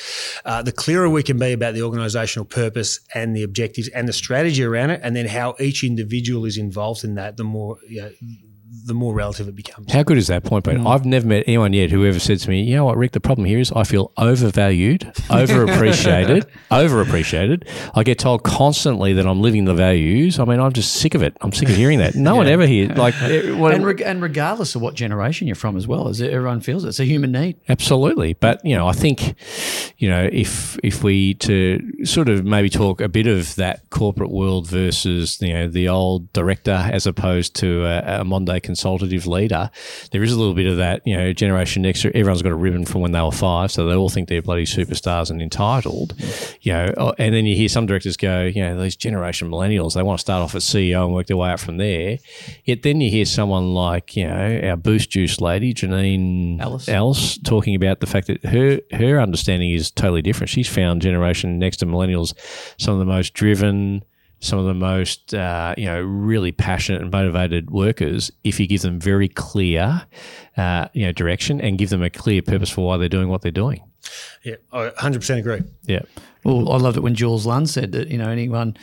Uh, the clearer we can be about the organisational purpose and the objectives and the strategy around it, and then how each individual is involved in that, the more you know, the more relative it becomes. How good is that point, But Mm. I've never met anyone yet who ever said to me, you know what, Rick, the problem here is I feel overvalued, overappreciated, overappreciated. I get told constantly that I'm living the values. I mean, I'm just sick of it. I'm sick of hearing that. No yeah. one ever hears like what, and, reg- and regardless of what generation you're from as well, as everyone feels it. it's a human need. Absolutely. But, you know, I think you know, if if we to sort of maybe talk a bit of that corporate world versus you know the old director as opposed to a, a Monday consultative leader, there is a little bit of that. You know, Generation Next, everyone's got a ribbon from when they were five, so they all think they're bloody superstars and entitled. You know, oh, and then you hear some directors go, you know, these generation millennials, they want to start off as CEO and work their way up from there. Yet then you hear someone like you know our Boost Juice lady Janine Allis, Ellis talking about the fact that her her understanding is totally different. She's found Generation Next to millennials some of the most driven, some of the most uh, you know really passionate and motivated workers. If you give them very clear, uh, you know, direction and give them a clear purpose for why they're doing what they're doing. Yeah, I 100% agree. Yeah, Well, I loved it when Jules Lund said that you know anyone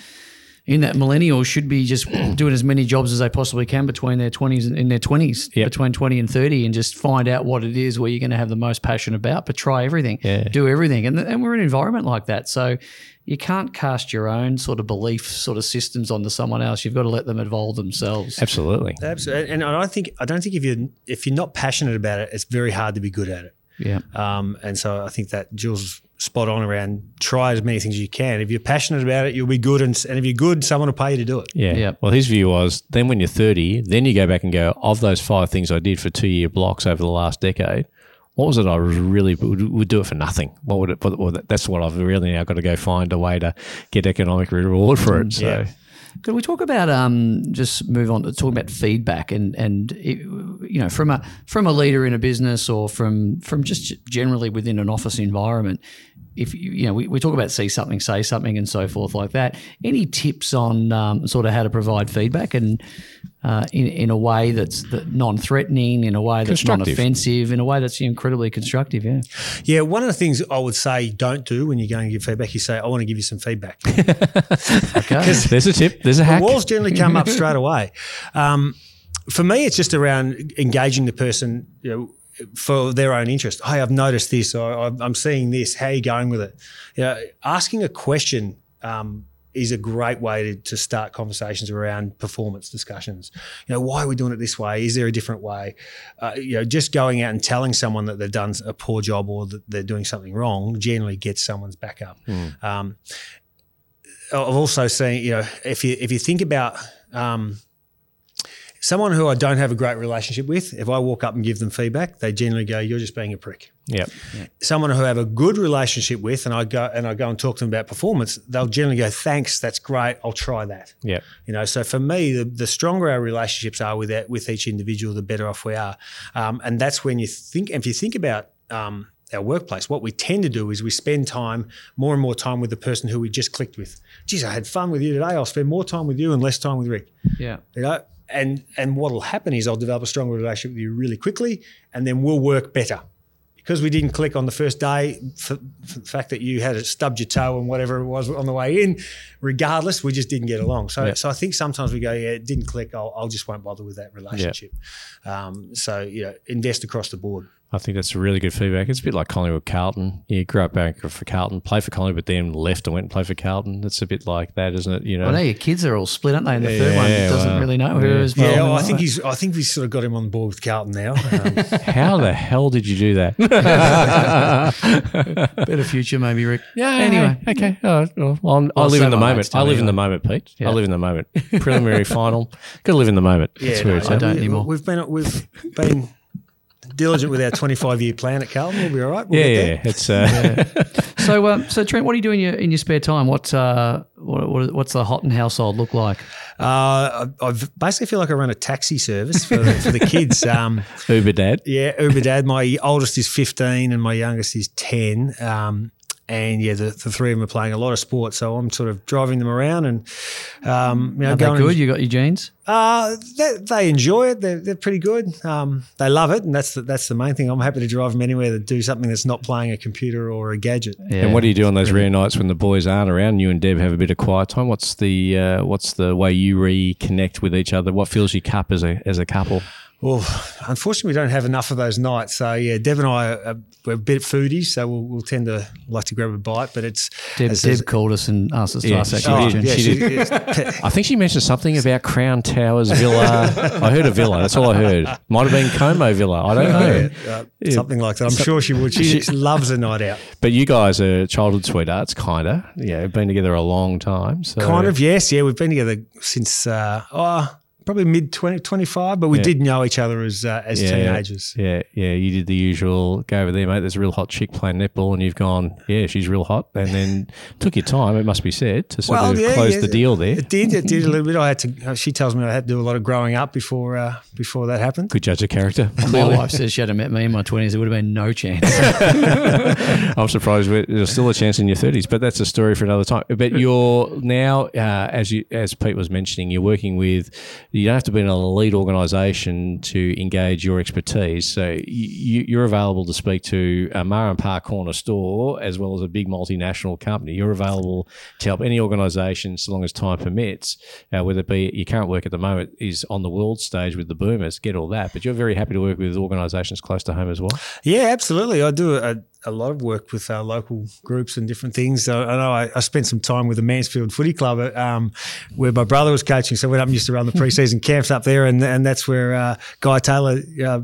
in that millennial should be just doing as many jobs as they possibly can between their twenties and in their twenties, Yep. between twenty and thirty, and just find out what it is where you're going to have the most passion about. But try everything, Yeah. do everything, and and we're in an environment like that, so. You can't cast your own sort of belief sort of systems onto someone else. You've got to let them evolve themselves. absolutely. Absolutely. And I don't think I don't think if you if you're not passionate about it, it's very hard to be good at it. Yeah. Um, and so I think that Jules is spot on around try as many things as you can. If you're passionate about it, you'll be good, and, and if you're good, someone will pay you to do it. Yeah. Yeah. Well, his view was then when you're 30, then you go back and go, of those five things I did for two year blocks over the last decade, what was it I was really would, would do it for nothing? What would it? What, what, that's what I've really now got to go find a way to get economic reward for it. Mm. So, Yeah. Could we talk about um, just move on to talking about feedback and and it, you know from a from a leader in a business or from from just generally within an office environment, if you you know we, we talk about see something say something and so forth like that. Any tips on um, sort of how to provide feedback and uh, in in a way that's non-threatening, in a way that's non-offensive, in a way that's incredibly constructive. Yeah. Yeah, one of the things I would say don't do when you're going to give feedback, you say, "I want to give you some feedback." Okay. there's a tip, there's a hack. Walls generally come up straight away. Um, for me, it's just around engaging the person, you know, for their own interest. Hey, I've noticed this, or I'm I'm seeing this. How are you going with it? You know, asking a question um, is a great way to, to start conversations around performance discussions. You know, why are we doing it this way? Is there a different way? Uh, you know, just going out and telling someone that they've done a poor job or that they're doing something wrong generally gets someone's back up. Um, I've also seen, you know, if you if you think about um, someone who I don't have a great relationship with, if I walk up and give them feedback, they generally go, "You're just being a prick." Yep. Someone who I have a good relationship with, and I go and I go and talk to them about performance, they'll generally go, "Thanks, that's great. I'll try that." Yep. You know, so for me, the, the stronger our relationships are with that, with each individual, the better off we are. Um, and that's when you think, if you think about um, our workplace, what we tend to do is we spend time, more and more time with the person who we just clicked with. Geez, I had fun with you today. I'll spend more time with you and less time with Rick. Yeah. You know, and and what'll happen is I'll develop a stronger relationship with you really quickly, and then we'll work better. Because we didn't click on the first day, for, for the fact that you had it stubbed your toe and whatever it was on the way in, regardless, we just didn't get along. So, Yeah. so I think sometimes we go, yeah, it didn't click. I'll, I'll just won't bother with that relationship. Um, so, you know, invest across the board. I think that's a really good feedback. It's a bit like Collingwood Carlton. You grew up back for Carlton, played for Collingwood, but then left and went and played for Carlton. That's a bit like that, isn't it? You know, I know your kids are all split, aren't they? And the third one Yeah, doesn't well, really know who yeah. is. Yeah, well, I think he's. I think we've sort of got him on board with Carlton now. Um, how the hell did you do that? better future, maybe Rick. Yeah. Anyway. okay. Oh, well, I'm, I Well, live in the moment. I live in the moment, Pete. Yeah. I live in the moment. Preliminary final. Got to live in the moment. yeah, That's where it's I at. don't anymore. We've been we've been diligent with our 25 year plan at Carlton. We'll be all right. We'll Yeah, yeah. It's uh, So, um, so Trent, what do you do in your in your spare time? What's uh, what, what what's the Hotton household look like? Uh, I, I basically feel like I run a taxi service for the, for the kids. Um, Uber dad. yeah, Uber Dad. My oldest is 15 and my youngest is 10. Um, and yeah, the, the three of them are playing a lot of sports, so I'm sort of driving them around and um, you know Are they going. good? You got your jeans? Uh, they, they enjoy it. They're, they're pretty good. Um, they love it, and that's the, that's the main thing. I'm happy to drive them anywhere to do something that's not playing a computer or a gadget. Yeah. And what do you do on those rare nights when the boys aren't around? You and Deb have a bit of quiet time. What's the uh, what's the way you reconnect with each other? What fills your cup as a as a couple? Well, unfortunately, we don't have enough of those nights. So yeah, Deb and I are, we're a bit foodies, so we'll, we'll tend to like to grab a bite. But it's Deb, as- Deb as- called us and asked us to Yeah, ask that she question. did. yeah, She she- did. I think she mentioned something about Crown Towers Villa. I heard a villa. That's all I heard. Might have been Como Villa. I don't know. uh, something like that. I'm sure she would. She, loves a night out. But you guys are childhood sweethearts, kind of. Yeah, been together a long time. So Kind of, yes. Yeah, we've been together since uh, oh, probably mid 20, 25, but we Yeah. did know each other as uh, as Yeah, teenagers. Yeah, yeah. You did the usual go over there, mate. There's a real hot chick playing netball, and you've gone, yeah, she's real hot. And then took your time, it must be said, to sort of close the deal there. It did. It did a little bit. I had to. She tells me I had to do a lot of growing up before uh, before that happened. Good judge of character. My wife says she hadn't met me in my 20s. There would have been no chance. I'm surprised there's still a chance in your 30s, but that's a story for another time. But you're now, uh, as you as Pete was mentioning, you're working with. You don't have to be in an elite organisation to engage your expertise. So you, you're available to speak to a Mar and Park corner store as well as a big multinational company. You're available to help any organisation so long as time permits. Uh, whether it be your current work at the moment is on the world stage with the Boomers, get all that. But you're very happy to work with organisations close to home as well. Yeah, absolutely. I do a, a lot of work with uh, local groups and different things. So I know I, I spent some time with the Mansfield Footy Club, at, um, where my brother was coaching. So I went up and used to run the preseason camps up there, and and that's where uh, Guy Taylor uh,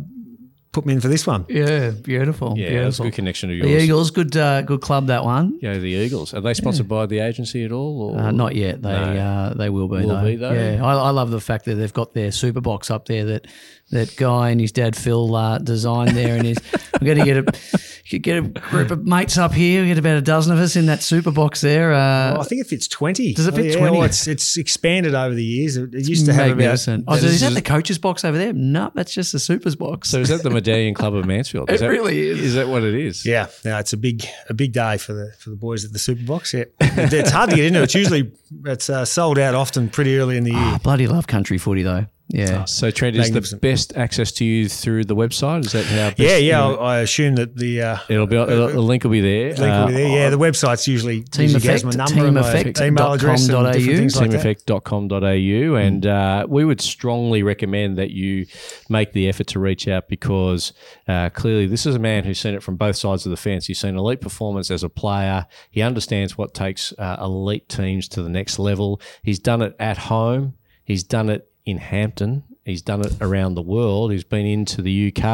put me in for this one. yeah, beautiful. Yeah, that's a beautiful. good connection to yours. The yours. Eagles, good, uh, good club that one. Yeah, the Eagles. Are they sponsored by the agency at all? Or? Uh, not yet. They No. uh, they will be Will though. be, though? Yeah, I, I love the fact that they've got their super box up there that that guy and his dad Phil uh, designed there, and his we're going to get a get a group of mates up here. We get about a dozen of us in that super box there. Uh, Oh, I think it fits twenty. Does it fit Oh, yeah, 20? well, it's it's expanded over the years. It, it used to have about. magnificent. Oh, so is that the coaches box over there? No, that's just the supers box. So is that the Medallion Club of Mansfield? Is It that, really is. Is that what it is? Yeah, no, it's a big a big day for the for the boys at the Super Box. Yeah, it's hard to get into. It's usually it's uh, sold out often pretty early in the year. I bloody love country footy though. Yeah. So Trent is the best access to you through the website. Is that how? Best, yeah, yeah. you know, I, I assume that the uh, it'll be. The link will be there. link will be there. Uh, Yeah, the website's usually Team usually has Effect, my number, and my teameffect email address, and com different au. things like that. teameffect.com.au and uh, we would strongly recommend that you make the effort to reach out because uh, clearly this is a man who's seen it from both sides of the fence he's seen elite performance as a player he understands what takes uh, elite teams to the next level he's done it at home he's done it in Hampton He's done it around the world. He's been into the UK.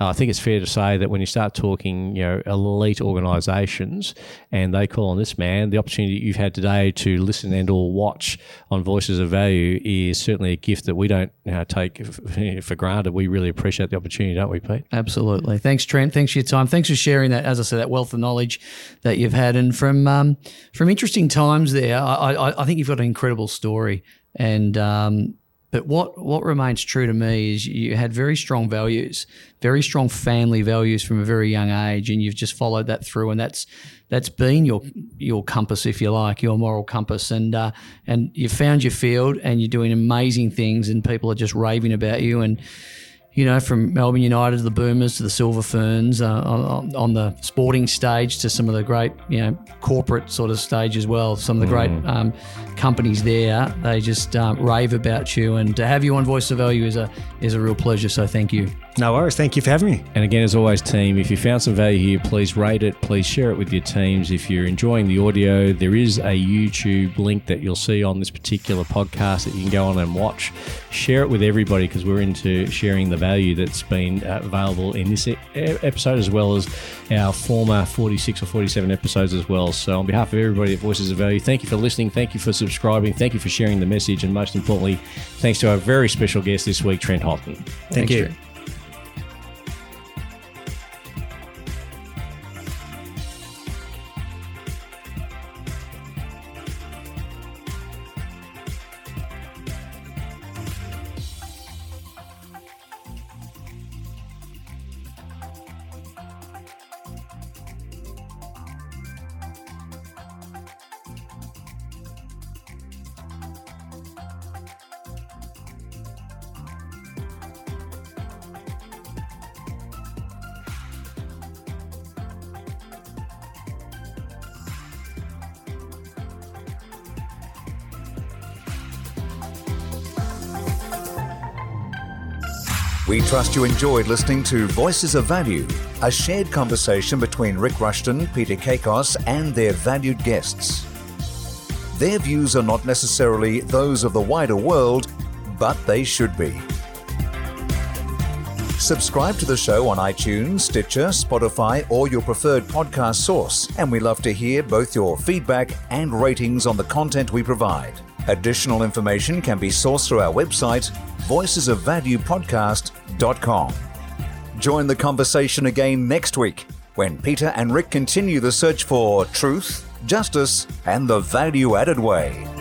Uh, I think it's fair to say that when you start talking, you know, elite organisations, and they call on this man, the opportunity you've had today to listen and or watch on Voices of Value is certainly a gift that we don't you know, take for granted. We really appreciate the opportunity, don't we, Pete? Absolutely. Thanks, Trent. Thanks for your time. Thanks for sharing that, as I said, that wealth of knowledge that you've had, and from um, from interesting times there. I, I, I think you've got an incredible story, and um, but what what remains true to me is you had very strong values, very strong family values from a very young age, and you've just followed that through, and that's that's been your your compass, if you like, your moral compass, and uh, and you've found your field, and you're doing amazing things, and people are just raving about you, and you know, from Melbourne United to the Boomers to the Silver Ferns, uh, on, on the sporting stage to some of the great, you know, corporate sort of stage as well. Some of the great um, companies there, they just um, rave about you, and to have you on Voice of Value is a is a real pleasure. So thank you. No worries. Thank you for having me. And again, as always, team, if you found some value here, please rate it. Please share it with your teams. If you're enjoying the audio, there is a YouTube link that you'll see on this particular podcast that you can go on and watch. Share it with everybody because we're into sharing the value that's been uh, available in this episode as well as our former 46 or 47 episodes as well. So, on behalf of everybody at Voices of Value, thank you for listening. Thank you for subscribing. Thank you for sharing the message. And most importantly, thanks to our very special guest this week, Trent Hotton. Thank Thanks, you. Trent. Trust you enjoyed listening to Voices of Value, a shared conversation between Rick Rushton, Peter Kakos, and their valued guests. Their views are not necessarily those of the wider world, but they should be. Subscribe to the show on iTunes, Stitcher, Spotify, or your preferred podcast source, and we love to hear both your feedback and ratings on the content we provide. Additional information can be sourced through our website, Voices of Value voicesofvaluepodcast.com. Join the conversation again next week when Peter and Rick continue the search for truth, justice, and the value added way.